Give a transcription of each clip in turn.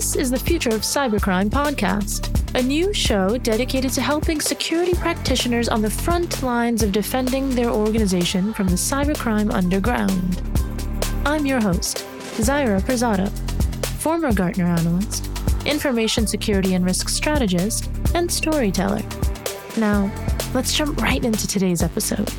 This is the Future of Cybercrime podcast, a new show dedicated to helping security practitioners on the front lines of defending their organization from the cybercrime underground. I'm your host, Zaira Pirzada, former Gartner analyst, information security and risk strategist, and storyteller. Now, let's jump right into today's episode.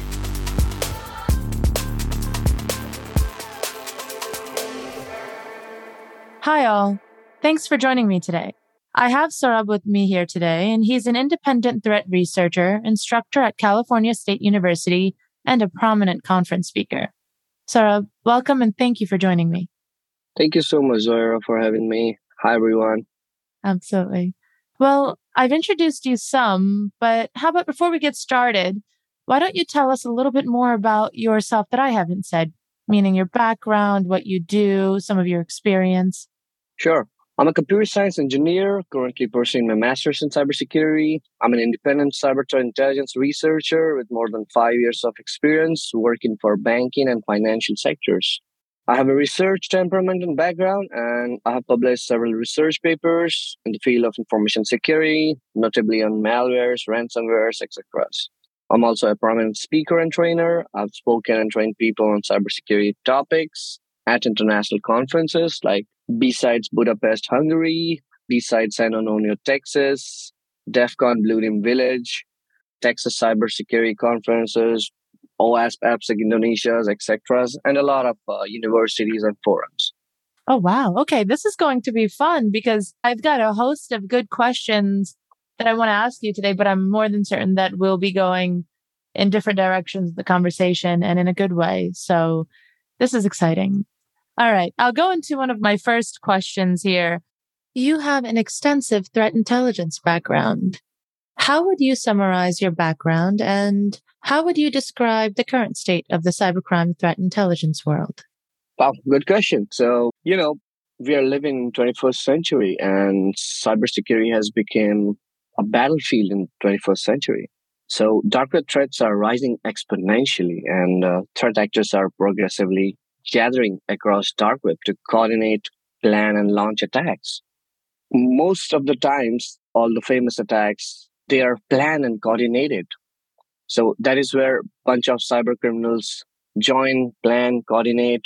Hi, all. Thanks for joining me today. I have Saurabh with me here today, and he's an independent threat researcher, instructor at California State University, and a prominent conference speaker. Saurabh, welcome and thank you for joining me. Thank you so much, Zaira, for having me. Hi, everyone. Absolutely. Well, I've introduced you some, but how about before we get started, why don't you tell us a little bit more about yourself that I haven't said, meaning your background, what you do, some of your experience? Sure. I'm a computer science engineer, currently pursuing my master's in cybersecurity. I'm an independent cyber threat intelligence researcher with more than five years of experience working for banking and financial sectors. I have a research temperament and background, and I have published several research papers in the field of information security, notably on malwares, ransomwares, etc. I'm also a prominent speaker and trainer. I've spoken and trained people on cybersecurity topics at international conferences like BSides Budapest, Hungary, BSides San Antonio, Texas, DEF CON Blue Team Village, Texas Cybersecurity Conferences, OWASP AppSec Indonesia, etc., and a lot of uh, universities and forums. Oh, wow. Okay. This is going to be fun because I've got a host of good questions that I want to ask you today, but I'm more than certain that we'll be going in different directions the conversation and in a good way. So this is exciting. All right. I'll go into one of my first questions here. You have an extensive threat intelligence background. How would you summarize your background and how would you describe the current state of the cybercrime threat intelligence world? Wow, good question. So, you know, we are living in 21st century and cybersecurity has become a battlefield in 21st century. So dark web threats are rising exponentially and uh, threat actors are progressively gathering across dark web to coordinate, plan, and launch attacks. Most of the times, all the famous attacks, they are planned and coordinated. So that is where a bunch of cyber criminals join, plan, coordinate,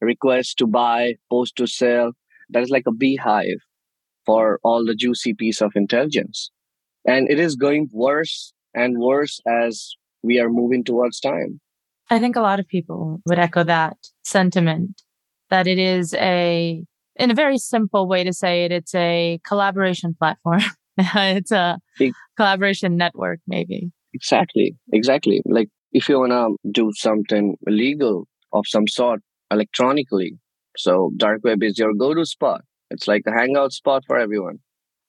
request to buy, post to sell. That is like a beehive for all the juicy piece of intelligence. And it is going worse and worse as we are moving towards time. I think a lot of people would echo that sentiment that it is a, in a very simple way to say it, it's a collaboration platform. it's a collaboration network, maybe. Exactly. Exactly. Like if you want to do something illegal of some sort electronically, so dark web is your go-to spot. It's like a hangout spot for everyone.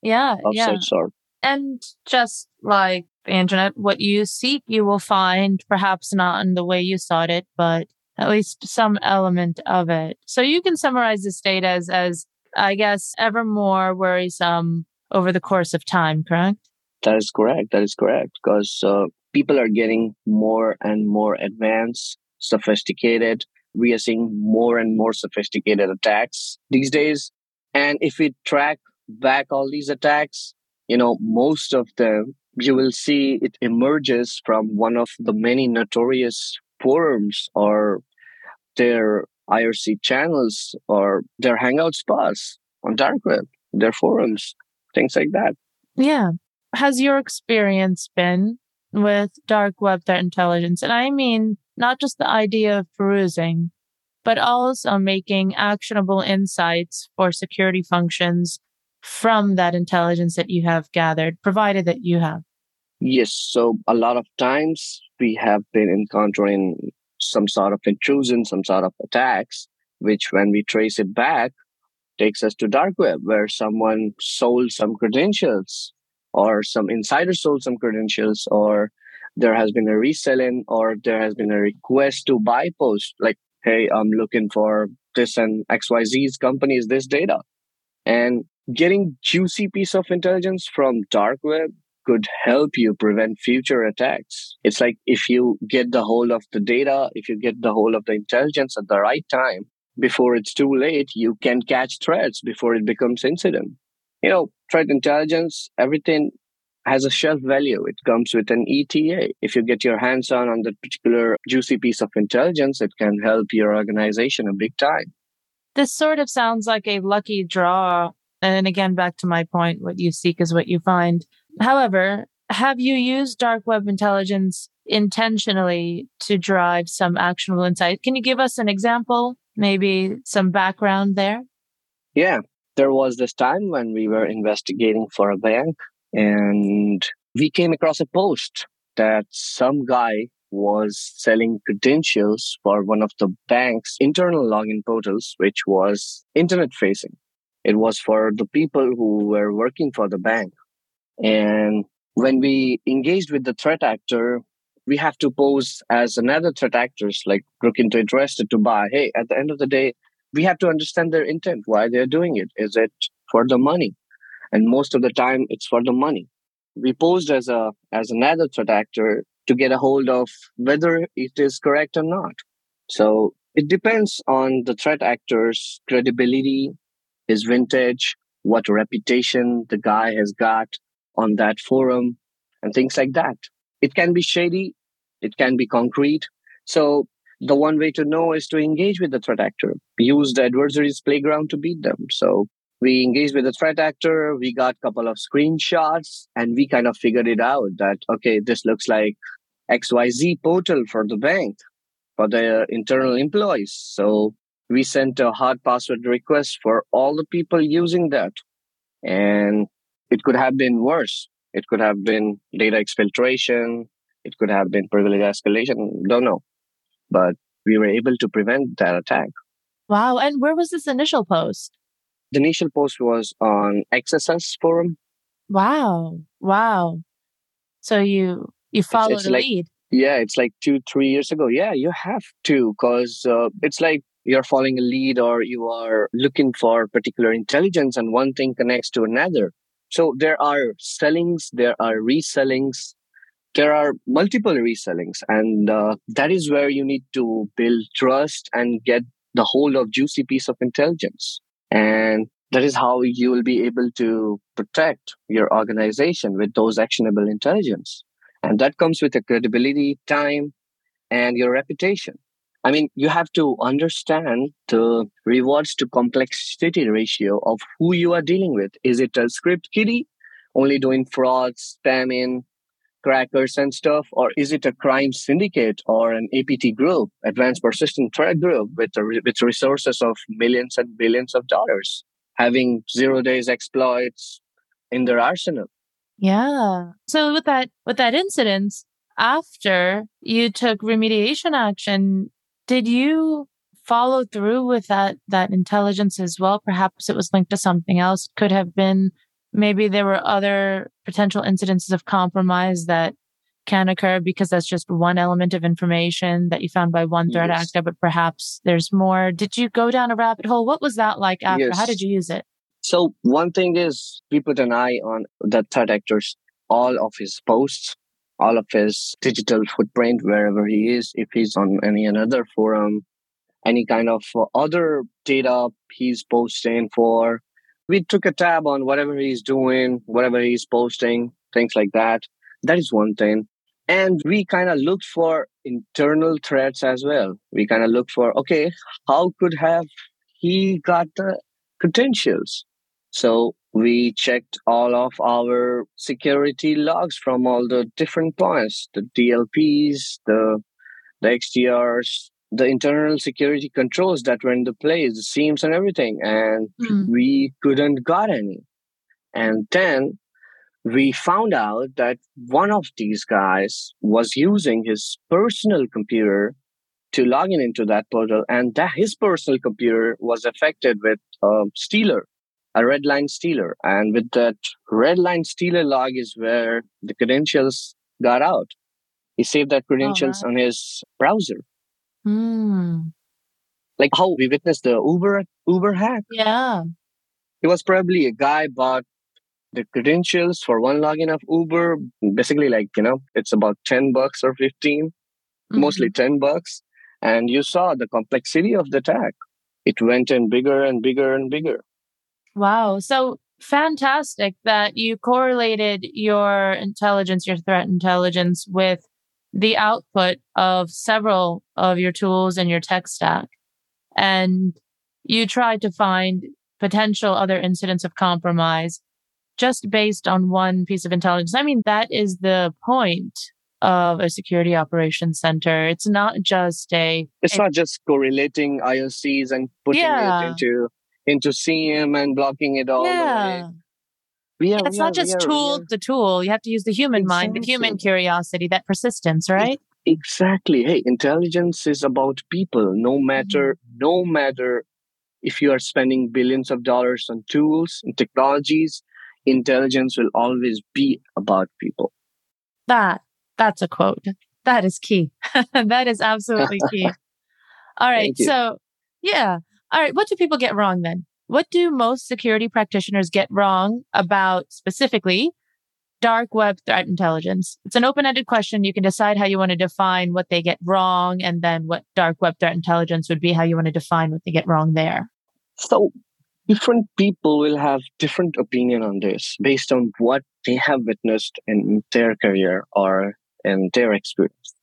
Yeah. Of yeah. such sort. And just like internet, what you seek, you will find, perhaps not in the way you sought it, but at least some element of it. So you can summarize this state as, as I guess, ever more worrisome over the course of time, correct? That is correct. That is correct. Because uh, people are getting more and more advanced, sophisticated. We are seeing more and more sophisticated attacks these days. And if we track back all these attacks, you know, most of them, you will see it emerges from one of the many notorious forums or their IRC channels or their hangout spots on dark web, their forums, things like that. Yeah. Has your experience been with dark web threat intelligence? And I mean, not just the idea of perusing, but also making actionable insights for security functions from that intelligence that you have gathered, provided that you have? Yes. So a lot of times we have been encountering some sort of intrusion, some sort of attacks, which when we trace it back, takes us to dark web where someone sold some credentials or some insider sold some credentials or there has been a reselling or there has been a request to buy post like hey i'm looking for this and xyz's company is this data and getting juicy piece of intelligence from dark web could help you prevent future attacks. It's like if you get the whole of the data, if you get the whole of the intelligence at the right time, before it's too late, you can catch threats before it becomes incident. You know, threat intelligence, everything has a shelf value. It comes with an ETA. If you get your hands on on that particular juicy piece of intelligence, it can help your organization a big time. This sort of sounds like a lucky draw. And again, back to my point, what you seek is what you find. However, have you used dark web intelligence intentionally to drive some actionable insight? Can you give us an example, maybe some background there? Yeah, there was this time when we were investigating for a bank and we came across a post that some guy was selling credentials for one of the bank's internal login portals, which was internet facing. It was for the people who were working for the bank. And when we engaged with the threat actor, we have to pose as another threat actors, like looking to interested to buy. Hey, at the end of the day, we have to understand their intent, why they're doing it. Is it for the money? And most of the time, it's for the money. We posed as a as another threat actor to get a hold of whether it is correct or not. So it depends on the threat actor's credibility, his vintage, what reputation the guy has got on that forum, and things like that. It can be shady, it can be concrete. So the one way to know is to engage with the threat actor, use the adversary's playground to beat them. So we engaged with the threat actor, we got a couple of screenshots, and we kind of figured it out that, okay, this looks like XYZ portal for the bank, for the internal employees. So we sent a hard password request for all the people using that. And it could have been worse. It could have been data exfiltration. It could have been privilege escalation. Don't know. But we were able to prevent that attack. Wow. And where was this initial post? The initial post was on XSS forum. Wow. Wow. So you you followed it's, it's a like, lead. Yeah, it's like two, three years ago. Yeah, you have to, because uh, it's like you're following a lead or you are looking for particular intelligence and one thing connects to another. So there are sellings, there are resellings, there are multiple resellings, and uh, that is where you need to build trust and get the hold of juicy piece of intelligence. And that is how you will be able to protect your organization with those actionable intelligence. And that comes with a credibility, time, and your reputation. I mean, you have to understand the rewards to complexity ratio of who you are dealing with. Is it a script kiddie only doing frauds, spamming, crackers and stuff? Or is it a crime syndicate or an APT group, advanced persistent threat group with, with resources of millions and billions of dollars, having zero days exploits in their arsenal? Yeah. So with that, with that incident, after you took remediation action, did you follow through with that, that intelligence as well? Perhaps it was linked to something else. It could have been maybe there were other potential incidences of compromise that can occur because that's just one element of information that you found by one threat yes. actor, but perhaps there's more. Did you go down a rabbit hole? What was that like after? Yes. How did you use it? So one thing is we put an eye on the threat actors, all of his posts, all of his digital footprint, wherever he is, if he's on any another forum, any kind of other data he's posting for. We took a tab on whatever he's doing, whatever he's posting, things like that. That is one thing. And we kind of looked for internal threats as well. We kind of looked for, okay, how could have he got the credentials? So we checked all of our security logs from all the different points, the DLPs, the, the XDRs, the internal security controls that were in the place, the SIEMs and everything. And mm. we couldn't got any. And then we found out that one of these guys was using his personal computer to log in into that portal and that his personal computer was affected with a stealer a RedLine stealer. And with that RedLine stealer log is where the credentials got out. He saved that credentials on his browser. Mm. Like how we witnessed the Uber Uber hack. Yeah. It was probably a guy bought the credentials for one login of Uber. Basically, like, you know, it's about 10 bucks or 15, mm-hmm. mostly 10 bucks. And you saw the complexity of the attack. it went in bigger and bigger and bigger. Wow. So fantastic that you correlated your intelligence, your threat intelligence with the output of several of your tools and your tech stack. And you tried to find potential other incidents of compromise just based on one piece of intelligence. I mean, that is the point of a security operations center. It's not just a. It's a, not just correlating IOCs and putting yeah. it into into SIEM and blocking it all yeah. Yeah, it's not just tool the tool. You have to use the human exactly. mind, the human curiosity, that persistence, right? Exactly. Hey, intelligence is about people. No matter, mm-hmm. no matter if you are spending billions of dollars on tools and technologies, intelligence will always be about people. That that's a quote. That is key. that is absolutely key. All right. So, yeah. All right. What do people get wrong then? What do most security practitioners get wrong about specifically dark web threat intelligence? It's an open ended question. You can decide how you want to define what they get wrong, and then what dark web threat intelligence would be, how you want to define what they get wrong there. So, different people will have different opinion on this based on what they have witnessed in their career or in their experience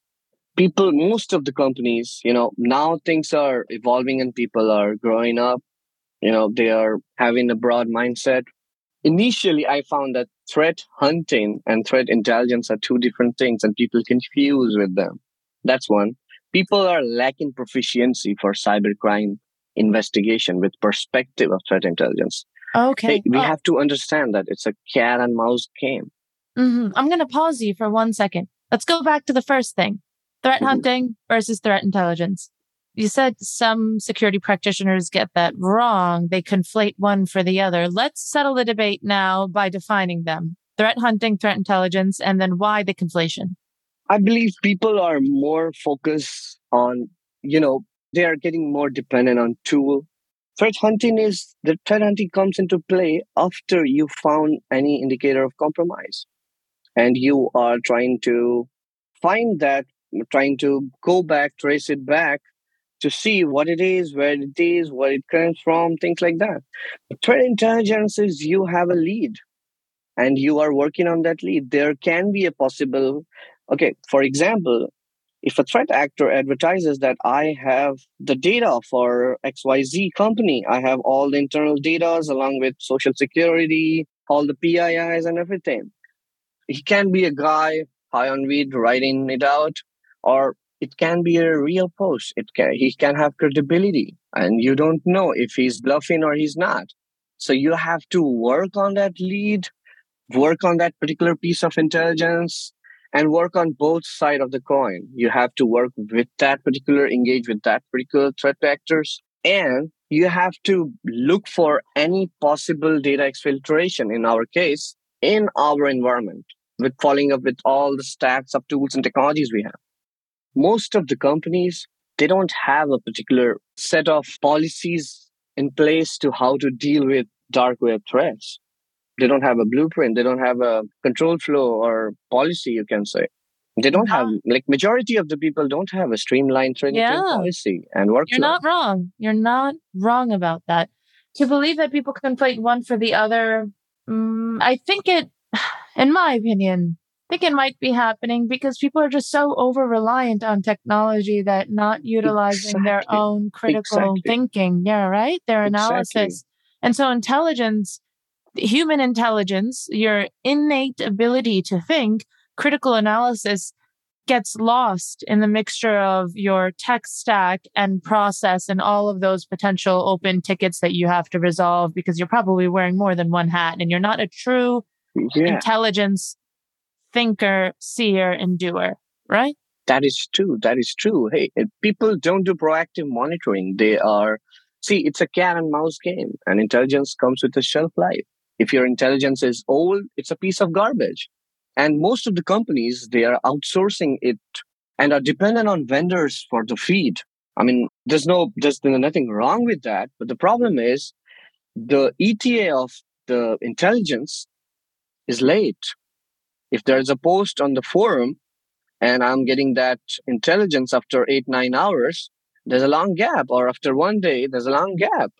people most of the companies you know now things are evolving and people are growing up. You know they are having a broad mindset. Initially i found that threat hunting and threat intelligence are two different things and people confuse with them. That's one. People are lacking proficiency for cybercrime investigation with perspective of threat intelligence. Okay hey, we oh. have to understand that it's a cat and mouse game. Mm-hmm. i'm going to pause you for one second. Let's go back to the first thing threat mm-hmm. hunting versus threat intelligence you said some security practitioners get that wrong. They conflate one for the other. Let's settle the debate now by defining them threat hunting, threat intelligence, and then why the conflation. I believe people are more focused on, you know, they are getting more dependent on tool. Threat hunting is the threat hunting comes into play after you found any indicator of compromise. And you are trying to find that, trying to go back, trace it back to see what it is, where it is, where it comes from, things like that. But threat intelligence is you have a lead and you are working on that lead. There can be a possible, okay, for example, if a threat actor advertises that I have the data for XYZ company, I have all the internal data along with social security, all the PIIs and everything. He can be a guy high on weed writing it out, or it can be a real post. It can, he can have credibility and you don't know if he's bluffing or he's not. So you have to work on that lead, work on that particular piece of intelligence and work on both side of the coin. You have to work with that particular, engage with that particular threat vectors and you have to look for any possible data exfiltration in our case in our environment with following up with all the stacks of tools and technologies we have most of the companies they don't have a particular set of policies in place to how to deal with dark web threats they don't have a blueprint they don't have a control flow or policy you can say they don't have like majority of the people don't have a streamlined training yeah. policy and workflow. You're not wrong. You're not wrong about that. To believe that people conflate one for the other, um, I think it, in my opinion, think it might be happening because people are just so over reliant on technology that not utilizing exactly. their own critical exactly. thinking. Yeah, right? Their analysis. Exactly. And so intelligence, human intelligence, your innate ability to think, critical analysis gets lost in the mixture of your tech stack and process and all of those potential open tickets that you have to resolve because you're probably wearing more than one hat and you're not a true yeah. intelligence thinker, seer, and doer, right? That is true. That is true. Hey, people don't do proactive monitoring. They are, see, it's a cat and mouse game, and intelligence comes with a shelf life. If your intelligence is old, it's a piece of garbage. And most of the companies, they are outsourcing it and are dependent on vendors for the feed. I mean, there's no, there's nothing wrong with that. But the problem is the ETA of the intelligence is late if there's a post on the forum and I'm getting that intelligence after eight, nine hours, there's a long gap, or after one day, there's a long gap.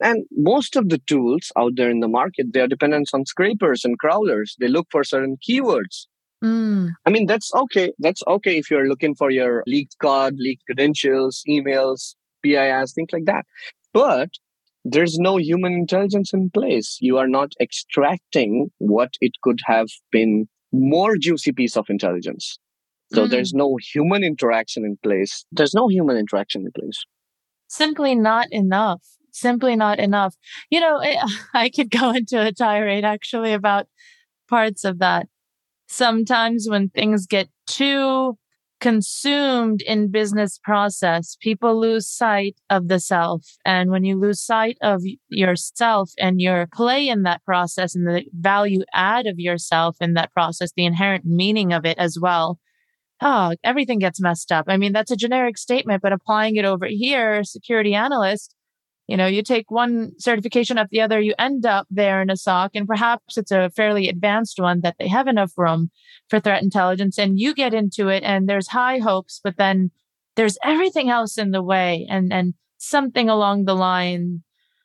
And most of the tools out there in the market, they are dependent on scrapers and crawlers. They look for certain keywords. Mm. I mean, that's okay. That's okay if you're looking for your leaked card, leaked credentials, emails, PIIs, things like that. But there's no human intelligence in place. You are not extracting what it could have been more juicy piece of intelligence. So mm. there's no human interaction in place. There's no human interaction in place. Simply not enough. Simply not enough. You know, it, I could go into a tirade actually about parts of that. Sometimes when things get too consumed in business process, people lose sight of the self. And when you lose sight of yourself and your play in that process and the value add of yourself in that process, the inherent meaning of it as well, oh, everything gets messed up. I mean, that's a generic statement, but applying it over here, security analyst, you know, you take one certification after the other, you end up there in a SOC, and perhaps it's a fairly advanced one that they have enough room for threat intelligence, and you get into it, and there's high hopes, but then there's everything else in the way, and and something along the line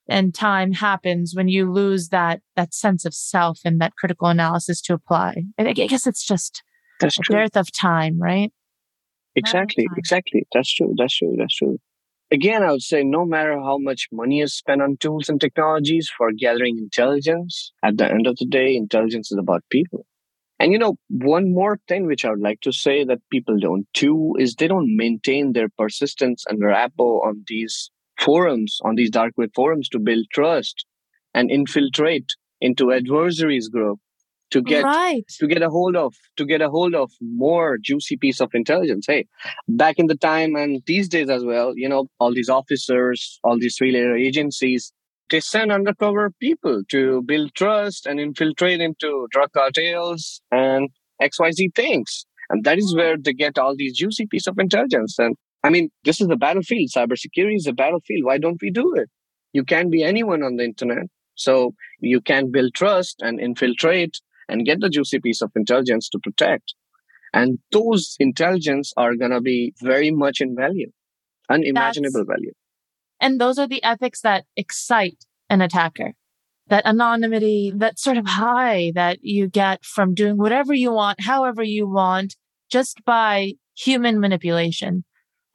and time happens when you lose that that sense of self and that critical analysis to apply. I guess it's just That's a true. dearth of time, right? Exactly, exactly. That's true. That's true. That's true again, I would say no matter how much money is spent on tools and technologies for gathering intelligence, at the end of the day, intelligence is about people. And you know, one more thing which I would like to say that people don't do is they don't maintain their persistence and rapport on these forums, on these dark web forums to build trust and infiltrate into adversaries group to get right. to get a hold of to get a hold of more juicy piece of intelligence. Hey back in the time and these days as well you know all these officers all these three layer agencies they send undercover people to build trust and infiltrate into drug cartels and xyz things. And that is where mm-hmm. they get all these juicy piece of intelligence. And i mean this is the battlefield. Cybersecurity is a battlefield. Why don't we do it? You can be anyone on the internet. So you can build trust and infiltrate and get the juicy piece of intelligence to protect. And those intelligence are going to be very much in value, unimaginable That's, value. And those are the ethics that excite an attacker. That anonymity, that sort of high that you get from doing whatever you want, however you want, just by human manipulation.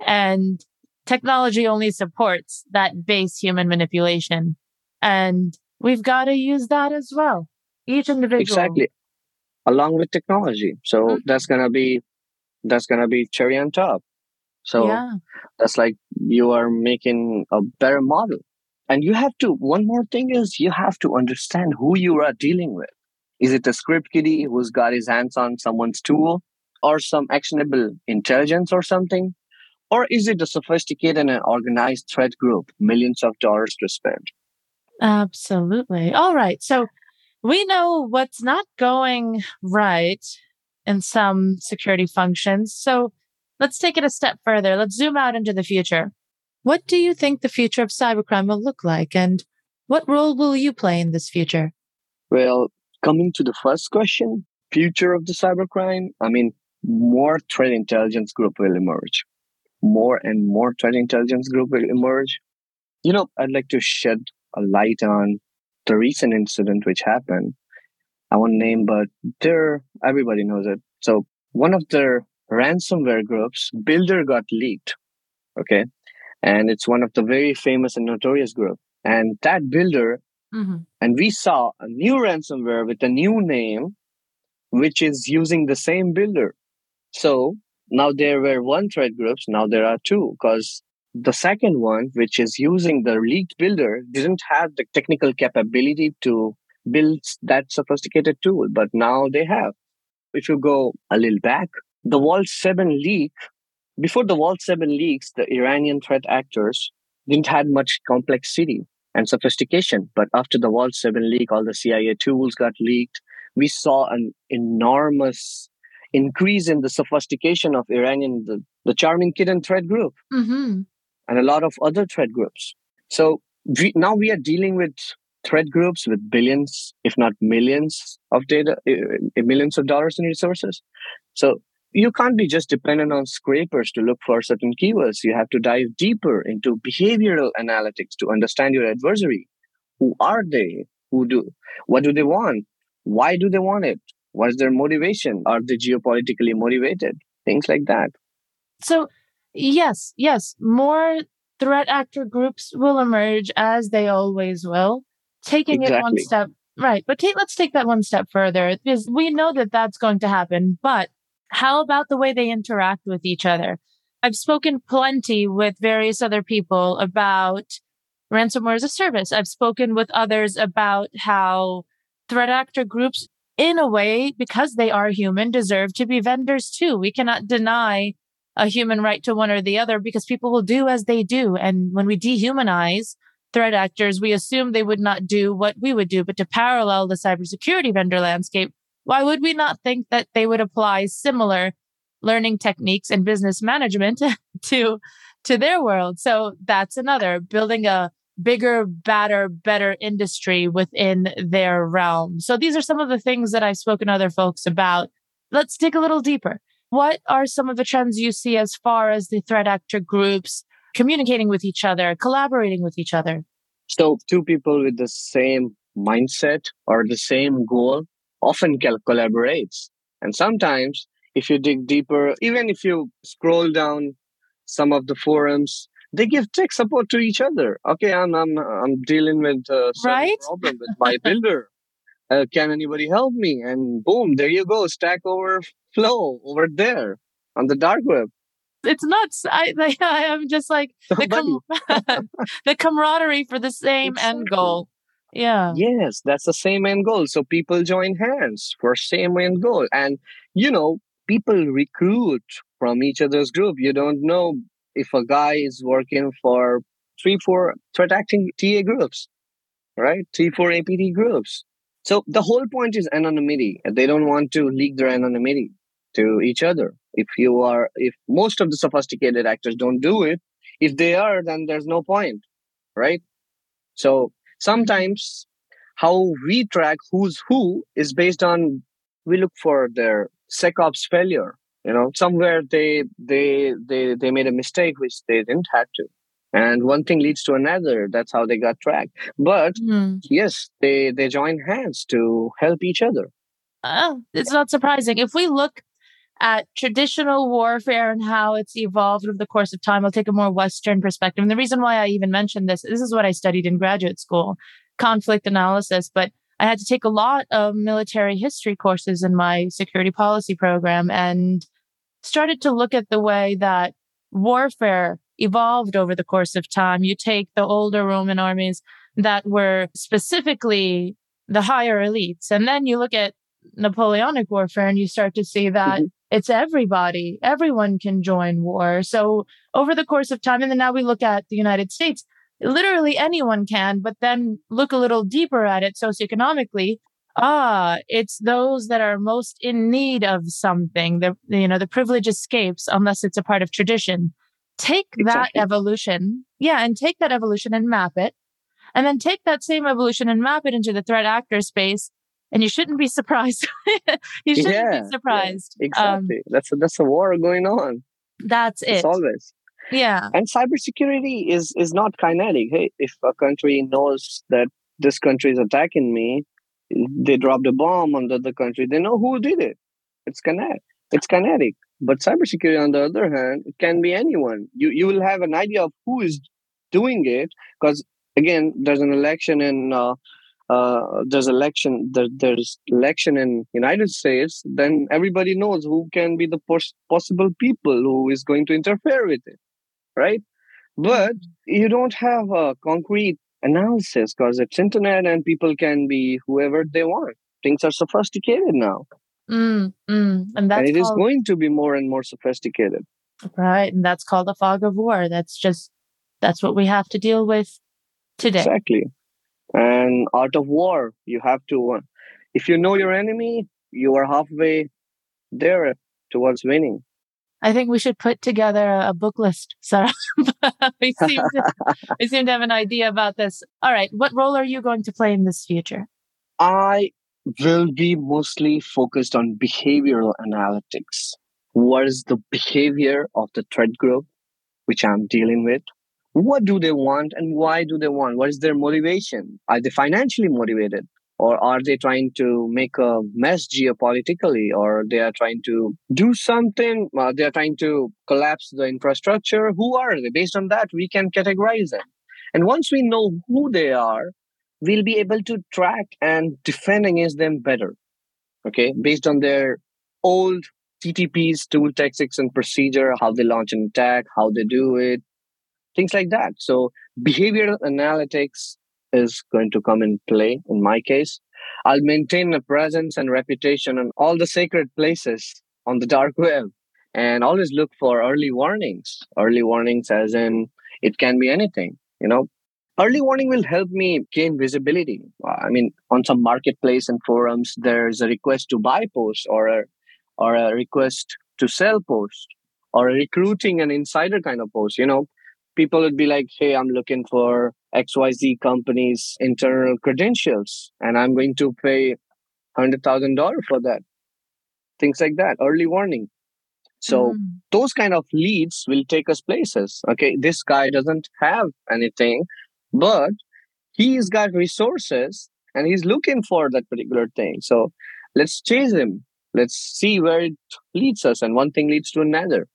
And technology only supports that base human manipulation. And we've got to use that as well each individual. Exactly. Along with technology. So mm-hmm. that's gonna be that's gonna be cherry on top. So yeah. that's like you are making a better model. And you have to one more thing is you have to understand who you are dealing with. Is it a script kiddie who's got his hands on someone's tool or some actionable intelligence or something? Or is it a sophisticated and organized threat group millions of dollars to spend? Absolutely. All right. So we know what's not going right in some security functions. So let's take it a step further. Let's zoom out into the future. What do you think the future of cybercrime will look like? And what role will you play in this future? Well, coming to the first question, future of the cybercrime, I mean, more threat intelligence group will emerge. More and more threat intelligence group will emerge. You know, I'd like to shed a light on the recent incident which happened, I won't name, but there, everybody knows it. So one of their ransomware groups, Builder got leaked. Okay. And it's one of the very famous and notorious group. And that Builder, mm-hmm. and we saw a new ransomware with a new name, which is using the same Builder. So now there were one threat groups. Now there are two because the second one, which is using the leaked builder, didn't have the technical capability to build that sophisticated tool, but now they have. If you go a little back, the Vault 7 leak, before the Vault 7 leaks, the Iranian threat actors didn't have much complexity and sophistication. But after the Vault 7 leak, all the CIA tools got leaked. We saw an enormous increase in the sophistication of Iranian, the, the Charming Kitten threat group. Mm-hmm and a lot of other threat groups. So we, now we are dealing with threat groups with billions, if not millions of data, uh, millions of dollars in resources. So you can't be just dependent on scrapers to look for certain keywords. You have to dive deeper into behavioral analytics to understand your adversary. Who are they? Who do? What do they want? Why do they want it? What is their motivation? Are they geopolitically motivated? Things like that. So, yes, yes, more threat actor groups will emerge as they always will. Taking exactly. it one step right, but take, let's take that one step further because we know that that's going to happen. But how about the way they interact with each other? I've spoken plenty with various other people about ransomware as a service. I've spoken with others about how threat actor groups, in a way, because they are human, deserve to be vendors too. We cannot deny a human right to one or the other because people will do as they do. And when we dehumanize threat actors, we assume they would not do what we would do. But to parallel the cybersecurity vendor landscape, why would we not think that they would apply similar learning techniques and business management to to their world? So that's another building a bigger, badder, better industry within their realm. So these are some of the things that I've spoken to other folks about. Let's dig a little deeper. What are some of the trends you see as far as the threat actor groups communicating with each other, collaborating with each other? So, two people with the same mindset or the same goal often collaborates. And sometimes, if you dig deeper, even if you scroll down some of the forums, they give tech support to each other. Okay, I'm I'm I'm dealing with uh, a right? problem with my builder. Uh, can anybody help me? And boom, there you go, Stack Overflow over there on the dark web. It's nuts. I I am just like the, com- the camaraderie for the same exactly. end goal. Yeah. Yes, that's the same end goal. So people join hands for same end goal. And you know, people recruit from each other's group. You don't know if a guy is working for three, four threat acting TA groups, right? Three, four APT groups. So the whole point is anonymity. They don't want to leak their anonymity to each other. If you are, if most of the sophisticated actors don't do it, if they are, then there's no point, right? So sometimes how we track who's who is based on we look for their SecOps failure. You know, somewhere they they they they made a mistake which they didn't have to, and one thing leads to another. That's how they got tracked. But mm. yes, they they join hands to help each other. Oh, it's not surprising if we look at traditional warfare and how it's evolved over the course of time. I'll take a more Western perspective. And the reason why I even mentioned this, this is what I studied in graduate school, conflict analysis, but I had to take a lot of military history courses in my security policy program and started to look at the way that warfare evolved over the course of time. You take the older Roman armies that were specifically the higher elites, and then you look at Napoleonic warfare and you start to see that mm-hmm it's everybody. Everyone can join war. So over the course of time, and then now we look at the United States, literally anyone can, but then look a little deeper at it socioeconomically. Ah, it's those that are most in need of something. The, you know, the privilege escapes unless it's a part of tradition. Take exactly. that evolution. Yeah. And take that evolution and map it. And then take that same evolution and map it into the threat actor space and you shouldn't be surprised. you shouldn't yeah, be surprised. Yeah, exactly. Um, that's a, that's a war going on. That's it. It's always. Yeah. And cybersecurity is is not kinetic. Hey, if a country knows that this country is attacking me, they dropped a bomb on the other country. They know who did it. It's kinetic. It's kinetic. But cybersecurity, on the other hand, it can be anyone. You you will have an idea of who is doing it because again, there's an election in uh, uh, there's election there, there's election in united states then everybody knows who can be the pos- possible people who is going to interfere with it right? But you don't have a concrete analysis because it's internet and people can be whoever they want. Things are sophisticated now mm, mm. and, that's and it called... is going to be more and more sophisticated right and that's called the fog of war that's just that's what we have to deal with today exactly and art of war you have to uh, if you know your enemy you are halfway there towards winning I think we should put together a book list, Saurabh. we, seem to, we seem to have an idea about this. All right. What role are you going to play in this future? I will be mostly focused on behavioral analytics. what is the behavior of the threat group which I'm dealing with? What do they want and why do they want? What is their motivation? Are they financially motivated? Or are they trying to make a mess geopolitically? Or they are trying to do something? Uh, they are trying to collapse the infrastructure? Who are they? Based on that, we can categorize them. And once we know who they are, we'll be able to track and defend against them better. Okay, based on their old TTPs, tool tactics and procedure, how they launch an attack, how they do it, things like that. So behavioral analytics is going to come in play in my case. I'll maintain a presence and reputation on all the sacred places on the dark web and always look for early warnings. Early warnings as in it can be anything, you know. Early warning will help me gain visibility. I mean, on some marketplace and forums, there's a request to buy post or a or a request to sell post or a recruiting an insider kind of post, you know, people would be like, Hey, I'm looking for XYZ company's internal credentials and I'm going to pay $100,000 for that. Things like that. Early warning. So mm. those kind of leads will take us places. Okay. This guy doesn't have anything, but he's got resources and he's looking for that particular thing. So let's chase him. Let's see where it leads us. And one thing leads to another.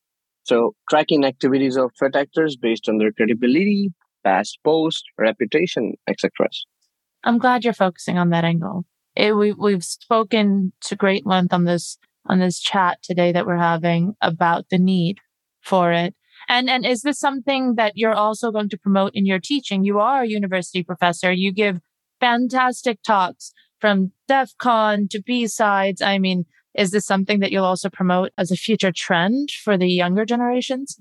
So tracking activities of threat actors based on their credibility past post reputation etc i'm glad you're focusing on that angle. It, we, we've spoken to great length on this on this chat today that we're having about the need for it and and is this something that you're also going to promote in your teaching you are a university professor you give fantastic talks from DEF CON to BSides. I mean, is this something that you'll also promote as a future trend for the younger generations?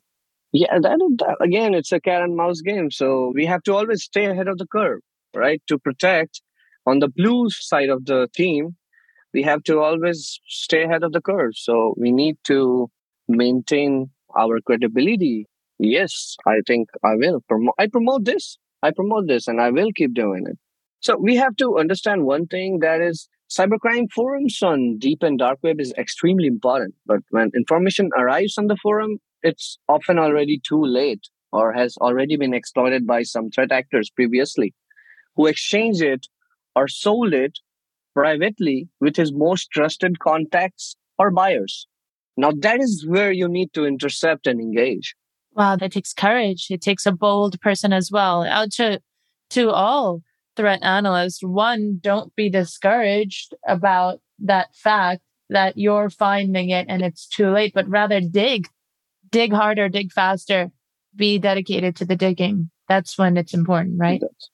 Yeah, that, that again, it's a cat and mouse game. So we have to always stay ahead of the curve, right? To protect on the blue side of the team, we have to always stay ahead of the curve. So we need to maintain our credibility. Yes, I think I will. Promote. I promote this. I promote this, and I will keep doing it. So we have to understand one thing that is Cybercrime forums on deep and dark web is extremely important, but when information arrives on the forum, it's often already too late or has already been exploited by some threat actors previously who exchange it or sold it privately with his most trusted contacts or buyers. Now that is where you need to intercept and engage. Wow, that takes courage. It takes a bold person as well. Out to to all threat analyst, one, don't be discouraged about that fact that you're finding it and it's too late, but rather dig, dig harder, dig faster, be dedicated to the digging. That's when it's important, right? That's,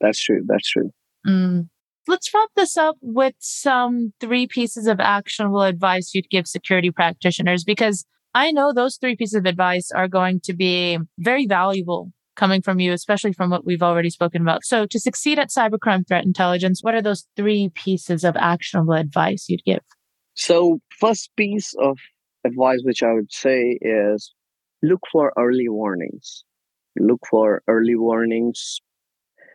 that's true. That's true. Mm. Let's wrap this up with some three pieces of actionable advice you'd give security practitioners because I know those three pieces of advice are going to be very valuable coming from you, especially from what we've already spoken about. So to succeed at cybercrime threat intelligence, what are those three pieces of actionable advice you'd give? So first piece of advice, which I would say is look for early warnings. Look for early warnings.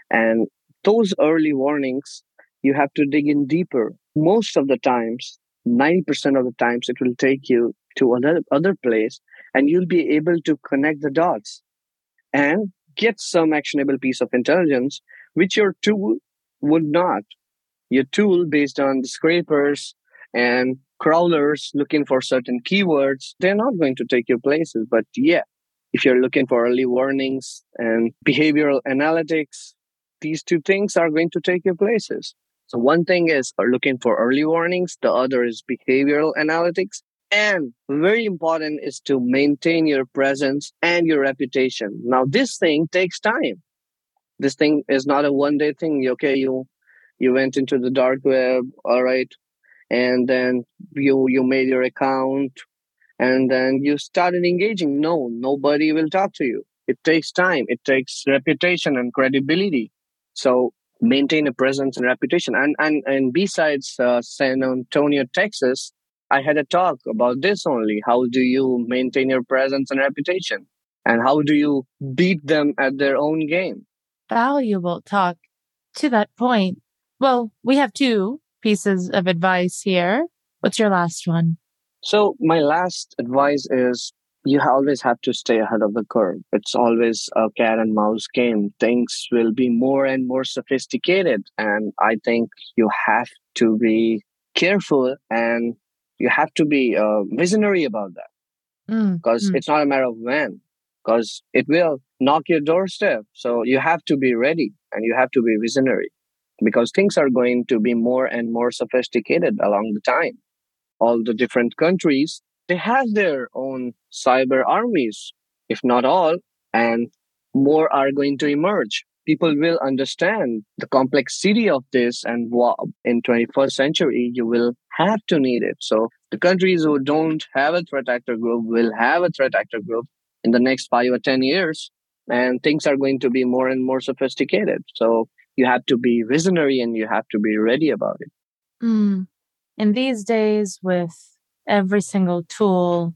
And those early warnings, you have to dig in deeper. Most of the times, 90% of the times, it will take you to another other place and you'll be able to connect the dots and get some actionable piece of intelligence, which your tool would not. Your tool, based on the scrapers and crawlers looking for certain keywords, they're not going to take you places. But yeah, if you're looking for early warnings and behavioral analytics, these two things are going to take you places. So one thing is looking for early warnings. The other is behavioral analytics. And very important is to maintain your presence and your reputation. Now, this thing takes time. This thing is not a one day thing. Okay, you you went into the dark web, all right, and then you you made your account, and then you started engaging. No, nobody will talk to you. It takes time. It takes reputation and credibility. So maintain a presence and reputation. And and and BSides uh, San Antonio, Texas, I had a talk about this only. How do you maintain your presence and reputation? And how do you beat them at their own game? Valuable talk. To that point, well, we have two pieces of advice here. What's your last one? So, my last advice is you always have to stay ahead of the curve. It's always a cat and mouse game. Things will be more and more sophisticated. And I think you have to be careful and you have to be uh, visionary about that because mm, mm. it's not a matter of when, because it will knock your doorstep. So you have to be ready and you have to be visionary because things are going to be more and more sophisticated along the time. All the different countries they have their own cyber armies, if not all, and more are going to emerge. People will understand the complexity of this, and in 21st century, you will have to need it. So the countries who don't have a threat actor group will have a threat actor group in the next five or 10 years, and things are going to be more and more sophisticated. So you have to be visionary and you have to be ready about it. Mm. In these days, with every single tool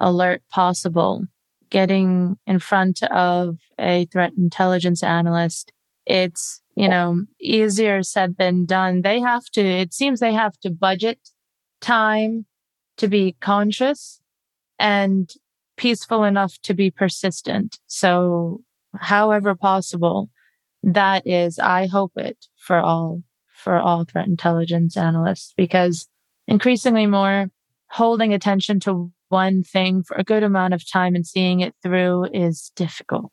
alert possible, getting in front of a threat intelligence analyst. It's, you know, easier said than done. They have to, it seems they have to budget time to be conscious and peaceful enough to be persistent. So however possible, that is, I hope it for all, for all threat intelligence analysts, because increasingly more holding attention to one thing for a good amount of time and seeing it through is difficult.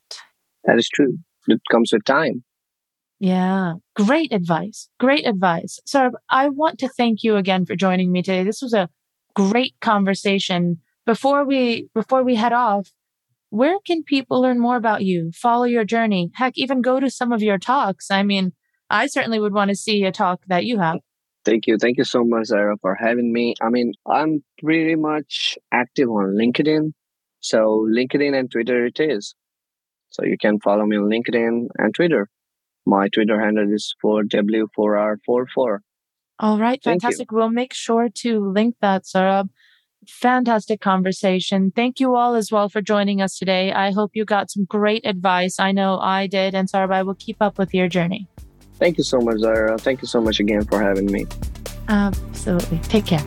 That is true. It comes with time. Yeah. Great advice. Great advice. So I want to thank you again for joining me today. This was a great conversation. Before we before we head off, where can people learn more about you, follow your journey, heck, even go to some of your talks? I mean, I certainly would want to see a talk that you have. Thank you. Thank you so much, Zaira, for having me. I mean, I'm pretty much active on LinkedIn. So LinkedIn and Twitter it is. So you can follow me on LinkedIn and Twitter. My Twitter handle is 4W4R44. All right. Fantastic. We'll make sure to link that, Saurabh. Fantastic conversation. Thank you all as well for joining us today. I hope you got some great advice. I know I did. And Saurabh, I will keep up with your journey. Thank you so much, Zaira. Thank you so much again for having me. Absolutely. Take care.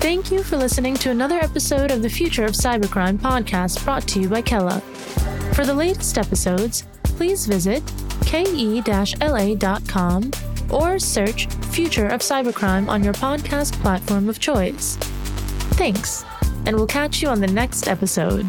Thank you for listening to another episode of the Future of Cybercrime podcast brought to you by Kela. For the latest episodes, please visit ke-la.com or search Future of Cybercrime on your podcast platform of choice. Thanks, and we'll catch you on the next episode.